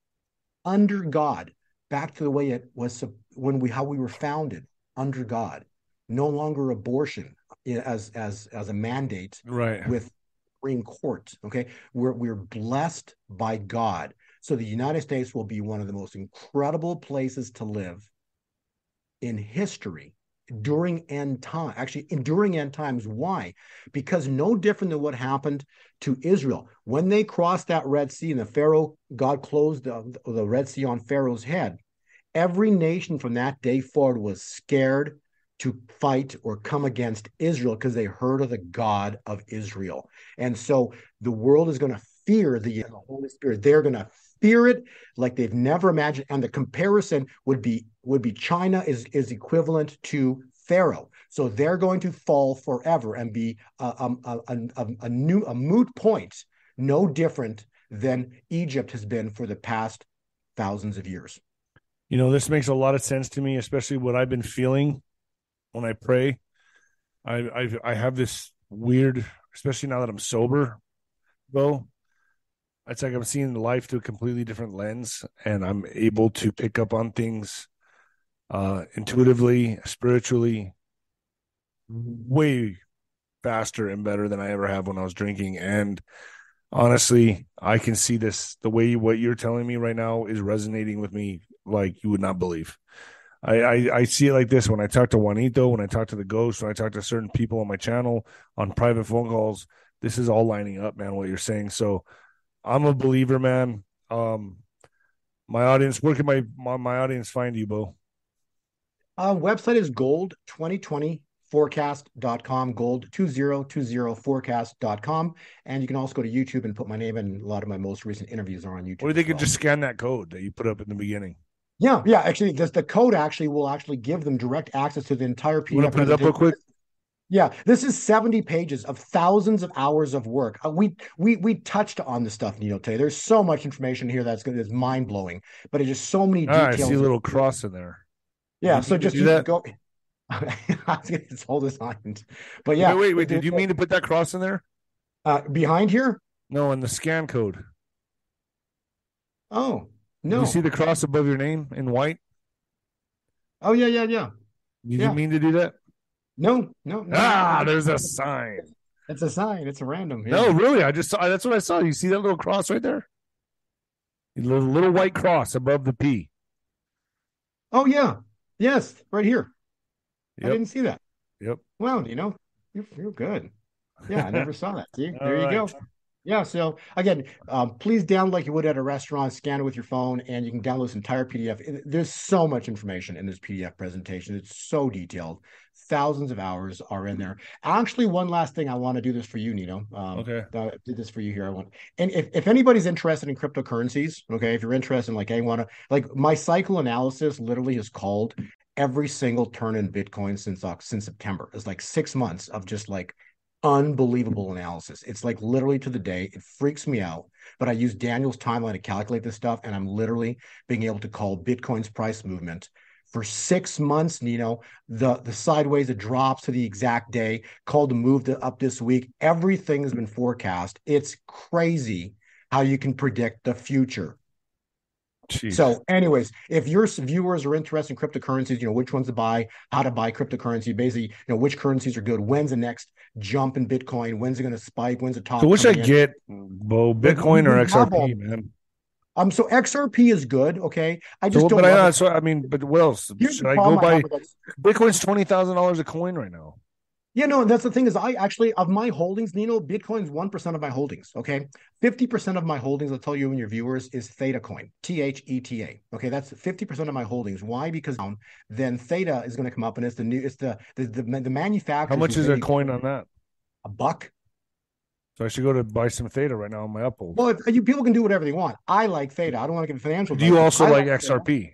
under God, back to the way it was when we how we were founded under God. No longer abortion as as as a mandate Right. with Supreme Court. Okay, we're we're blessed by God. So the United States will be one of the most incredible places to live in history during end time. Actually, in, during end times. Why? Because no different than what happened to Israel when they crossed that Red Sea and the Pharaoh, God closed the, the Red Sea on Pharaoh's head. Every nation from that day forward was scared to fight or come against Israel because they heard of the God of Israel. And so the world is going to fear the, the Holy Spirit. They're going to fear it like they've never imagined. And the comparison would be would be China is is equivalent to Pharaoh. So they're going to fall forever and be a, a, a, a, new a moot point, no different than Egypt has been for the past thousands of years. You know, this makes a lot of sense to me, especially what I've been feeling when I pray. I I I have this weird, especially now that I'm sober, though. It's like I'm seeing life through a completely different lens, and I'm able to pick up on things uh intuitively, spiritually, way faster and better than I ever have when I was drinking. And honestly, I can see this the way what you're telling me right now is resonating with me like you would not believe. I, I, I see it like this when I talk to Juanito, when I talk to the ghost, when I talk to certain people on my channel on private phone calls. This is all lining up, man. What you're saying. So, I'm a believer, man. Um, my audience, where can my my, my audience find you, Bo? Uh, website is gold 2020 forecast.com gold 2020forecast.com and you can also go to youtube and put my name in a lot of my most recent interviews are on youtube Or they could well. just scan that code that you put up in the beginning. yeah yeah actually this, the code actually will actually give them direct access to the entire You pdf to put it up real quick? Yeah this is 70 pages of thousands of hours of work uh, we we we touched on the stuff Nino today there's so much information here that's that's mind-blowing but it's just so many Ah, I details see a little cross in there. yeah Did so just do you that? go it's all designed but yeah wait, wait, wait. Did you mean to put that cross in there? uh, behind here No, in the scan code. Oh no! You see the cross above your name in white? Oh yeah, yeah, yeah. You Did Yeah. you mean to do that? No, no, no. Ah, there's a sign. It's a sign. It's a random. yeah. No, really, I just saw. That's what I saw. You see that little cross right there? A little, little white cross above the P. Oh yeah. Yes, right here. I didn't see that. Yep. Well, you know, you're, you're good. Yeah, I never saw that. See, there you go. Yeah. So again, um, please download like you would at a restaurant, scan it with your phone, and you can download this entire PDF. There's so much information in this PDF presentation. It's so detailed. Thousands of hours are in there. Actually, one last thing I want to do this for you, Nino. Um, Okay. I did this for you here. I want, and if, if anybody's interested in cryptocurrencies, okay, if you're interested in like, I want to, like my cycle analysis literally has called every single turn in Bitcoin since Oc- since September. It's like six months of just like unbelievable analysis. It's like literally to the day. It freaks me out. But I use Daniel's timeline to calculate this stuff, and I'm literally being able to call Bitcoin's price movement for six months. Nino, the the sideways, it drops to the exact day. Called to move to up this week. Everything has been forecast. It's crazy how you can predict the future. Jeez. So, anyways, if your viewers are interested in cryptocurrencies, you know which ones to buy, how to buy cryptocurrency, basically, you know which currencies are good, when's the next jump in Bitcoin, when's it going to spike, when's the top. so, which I in. get, Bo, Bitcoin or XRP, man. Um, so XRP is good. Okay, I just So, don't. but I, so I mean, but what else? Here's Should I go buy have with X- Bitcoin's twenty thousand dollars a coin right now? Yeah, no, that's the thing is I actually of my holdings, Nino, Bitcoin's one percent of my holdings. Okay, fifty percent of my holdings, I'll tell you and your viewers, is Theta Coin, T H E T A. Okay, that's fifty percent of my holdings. Why? Because then Theta is going to come up, and it's the new, it's the the the, the manufacturer. How much is a coin on that? A buck. So I should go to buy some Theta right now on my uphold. Well, if, you people can do whatever they want. I like Theta. I don't want to give financial. Do you also I like Theta.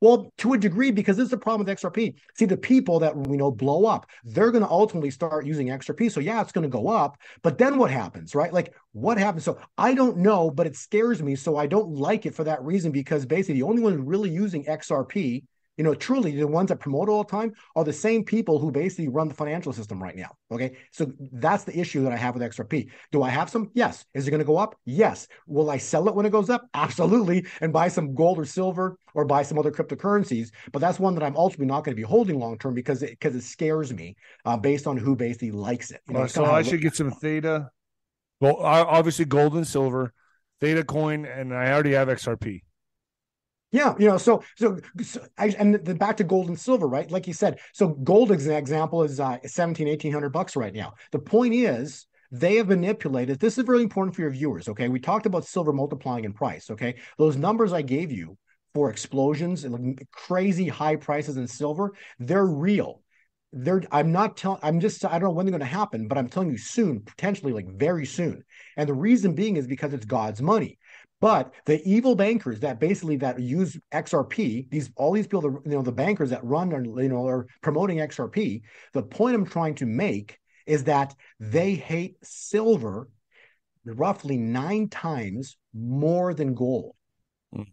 Well, to a degree, because this is the problem with XRP. See, the people that we know blow up, they're going to ultimately start using XRP. So, yeah, it's going to go up. But then what happens, right? Like, what happens? So, I don't know, but it scares me. So, I don't like it for that reason because basically the only ones really using XRP, you know, truly the ones that promote all the time are the same people who basically run the financial system right now. Okay. So, that's the issue that I have with XRP. Do I have some? Yes. Is it going to go up? Yes. Will I sell it when it goes up? Absolutely. And buy some gold or silver or buy some other cryptocurrencies. But that's one that I'm ultimately not going to be holding long term because it because it scares me uh, based on who basically likes it. You know, Uh, so I should get some Theta. Well, obviously gold and silver, Theta coin, and I already have XRP. Yeah, you know, so so, so I, and then back to gold and silver, right? Like you said, so gold as an example is uh, 17, 1800 bucks right now. The point is they have manipulated. This is really important for your viewers. Okay, we talked about silver multiplying in price. Okay, those numbers I gave you for explosions and crazy high prices in silver, they're real. They're I'm not telling. I'm just I don't know when they're going to happen, but I'm telling you soon, potentially like very soon. And the reason being is because it's God's money. But the evil bankers that basically that use XRP, these all these people, you know, the bankers that run and you know are promoting XRP. The point I'm trying to make is that they hate silver roughly nine times more than gold. Mm.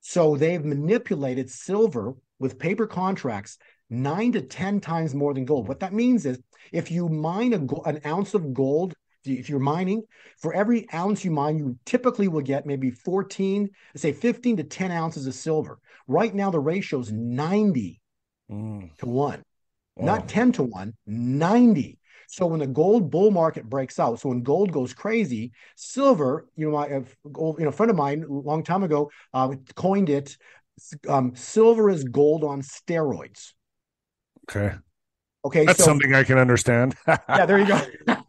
So they've manipulated silver with paper contracts nine to ten times more than gold. What that means is if you mine a, an ounce of gold if you're mining, for every ounce you mine, you typically will get maybe 14, say 15 to 10 ounces of silver. Right now, the ratio is 90 Mm. to 1, Wow. not 10 to 1, 90. So when the gold bull market breaks out, so when gold goes crazy, silver, you know, my uh, gold, you know, a friend of mine a long time ago uh, coined it. Um, silver is gold on steroids. Okay, Okay, that's so something I can understand. yeah, there you go.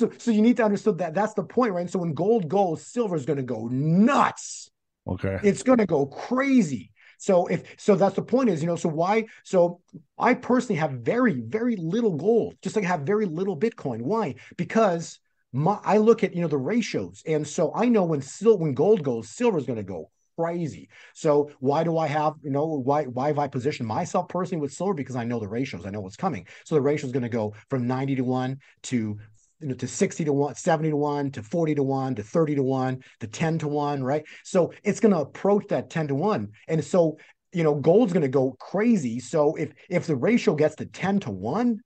so, so you need to understand that that's the point, right? So when gold goes, silver is going to go nuts. okay, It's going to go crazy. So if so, that's the point. Is you know so why? So I personally have very very little gold, just like I have very little Bitcoin. Why? Because my I look at you know the ratios, and so I know when sil- when gold goes, silver is going to go crazy. So why do I have you know why why have I positioned myself personally with silver? Because I know the ratios, I know what's coming. So the ratio is going to go from ninety to one to you know, to 60 to 1, 70 to 1, to 40 to 1, to 30 to 1, to 10 to 1, right? So it's going to approach that 10 to 1. And so, you know, gold's going to go crazy. So if if the ratio gets to 10 to 1,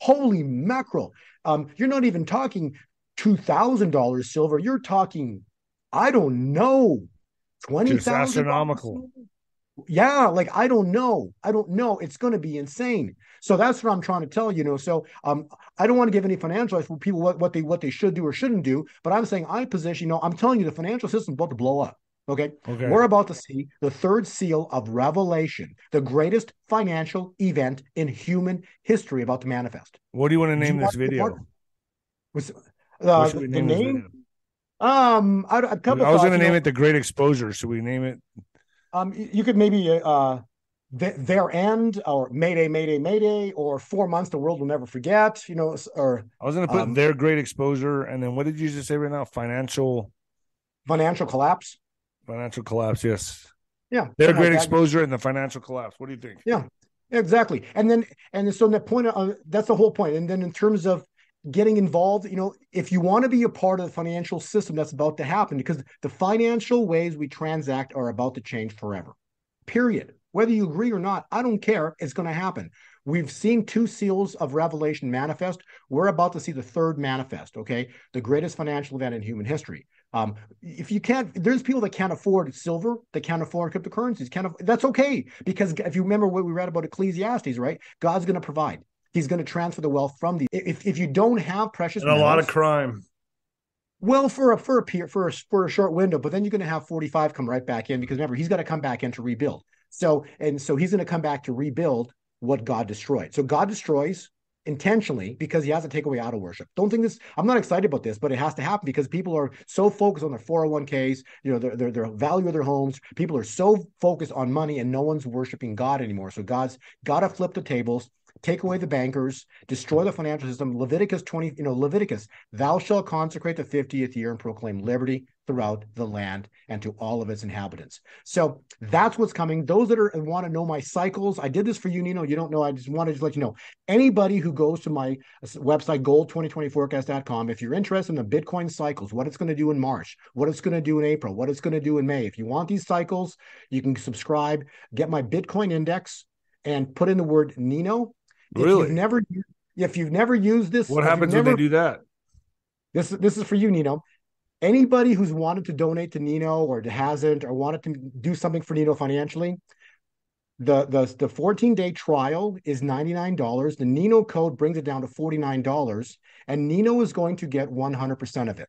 holy mackerel. Um, you're not even talking $2,000 silver. You're talking I don't know. Twenty thousand astronomical. Yeah, like I don't know. I don't know. It's going to be insane. So that's what I'm trying to tell you. Know, so um, I don't want to give any financial advice for people what, what they what they should do or shouldn't do. But I'm saying I position. You know, I'm telling you the financial system's about to blow up. Okay? Okay. We're about to see the third seal of Revelation, the greatest financial event in human history about to manifest. What do you want to name this want to be video? Was, What uh, should we the name name? Um, I, a couple I was going to name know, it the Great Exposure. Should we name it? Um, you could maybe uh, th- their end or Mayday, Mayday, Mayday, or four months the world will never forget. You know, or I was going to put Um, their Great Exposure, and then what did you just say right now? Financial financial collapse. financial collapse. Yes, Yeah, their Great like. Exposure and the financial collapse. What do you think? Yeah. Exactly. And then, and so the point, uh, that's the whole point. And then in terms of getting involved, you know, if you want to be a part of the financial system that's about to happen, because the financial ways we transact are about to change forever, period. Whether you agree or not, I don't care. It's going to happen. We've seen two seals of revelation manifest. We're about to see the third manifest, okay? The greatest financial event in human history. Um, if you can't, there's people that can't afford silver, that can't afford cryptocurrencies. Can't. That's okay because if you remember what we read about Ecclesiastes, right? God's going to provide. He's going to transfer the wealth from the. If if you don't have precious And a lot of crime. well, for a for a period for a, for a short window, but then you're going to have 45 come right back in because remember he's got to come back in to rebuild. So and so he's going to come back to rebuild what God destroyed. So God destroys intentionally because he has to take away idol worship. Don't think this. I'm not excited about this, but it has to happen because people are so focused on their 401ks, you know, their their, their value of their homes. People are so focused on money, and no one's worshiping God anymore. So God's got to flip the tables. Take away the bankers, destroy the financial system. Leviticus 20, you know, Leviticus, thou shalt consecrate the 50th year and proclaim liberty throughout the land and to all of its inhabitants. So that's what's coming. Those that are want to know my cycles, I did this for you, Nino. You don't know. I just wanted to let you know. Anybody who goes to my website, gold2020forecast.com, if you're interested in the Bitcoin cycles, what it's going to do in March, what it's going to do in April, what it's going to do in May. If you want these cycles, you can subscribe, get my Bitcoin index, and put in the word Nino. If Really? you've never if you've never used this, What if happens when never- they do that? this this is for you, Nino. Anybody who's wanted to donate to Nino or hasn't or wanted to do something for Nino financially, the the the 14 day trial is $99. The Nino code brings it down to $49, and Nino is going to get 100% of it.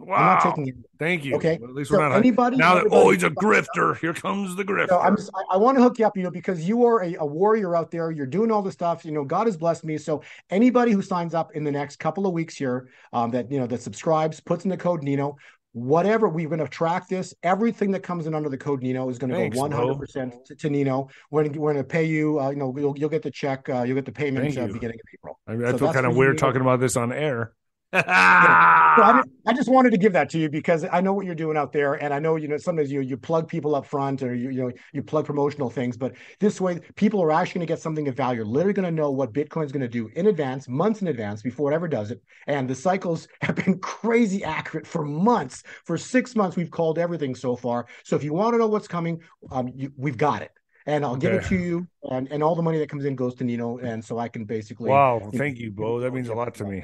I'm Wow. not taking it. Thank you. Okay. Well, at least So we're not anybody now that oh he's a grifter. Here comes the grifter. So I'm just, I, I want to hook you up, you know, because you are a, a warrior out there. You're doing all the stuff. You know, God has blessed me. So anybody who signs up in the next couple of weeks here, um, that you know, that subscribes, puts in the code Nino, whatever we're going to track this. Everything that comes in under the code Nino is going to Thanks, go 100 percent to Nino. We're gonna, we're going to pay you. Uh, you know, you'll, you'll get the check. Uh, you'll get the payment uh, beginning of April. I, I so feel kind of weird talking about this on air. So I, I just wanted to give that to you because I know what you're doing out there, and I know you know sometimes you you plug people up front or you you know you plug promotional things, but this way people are actually going to get something of value. Literally going to know what Bitcoin's going to do in advance, months in advance before it ever does it. And the cycles have been crazy accurate for months. For six months, we've called everything so far. So if you want to know what's coming, um, you, we've got it. And I'll give it to you, and, and all the money that comes in goes to Nino, and so I can basically. wow. know, Thank you, Bo. That means a lot to me.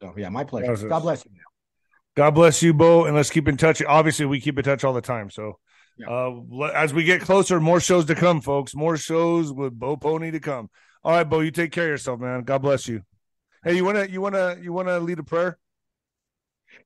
So yeah, my pleasure. God bless you. God bless you, Bo, and let's keep in touch. Obviously, we keep in touch all the time. So, Yeah. uh, as we get closer, more shows to come, folks. More shows with Bo Polny to come. All right, Bo, you take care of yourself, man. God bless you. Hey, you wanna, you wanna, you wanna lead a prayer?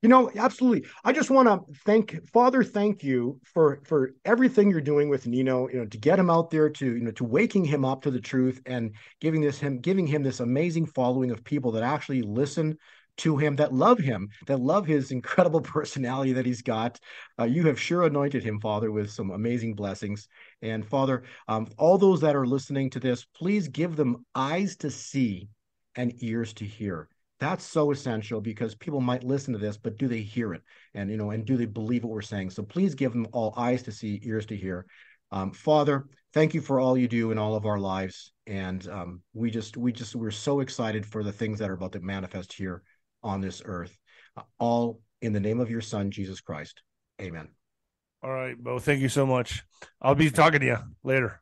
You know, absolutely. I just want to thank Father. Thank you for for everything you're doing with Nino. You know, to get him out there, to you know, to waking him up to the truth and giving this him giving him this amazing following of people that actually listen to him, that love him, that love his incredible personality that he's got. Uh, you have sure anointed him, Father, with some amazing blessings. And Father, um, all those that are listening to this, please give them eyes to see and ears to hear. That's so essential because people might listen to this but do they hear it? And you know and do they believe what we're saying? So please give them all eyes to see ears to hear. Um, father thank you for all you do in all of our lives. And um, we just we just we're so excited for the things that are about to manifest here on this earth uh, all in the name of your son jesus christ amen All right, Bo. Thank you so much. I'll be talking to you later.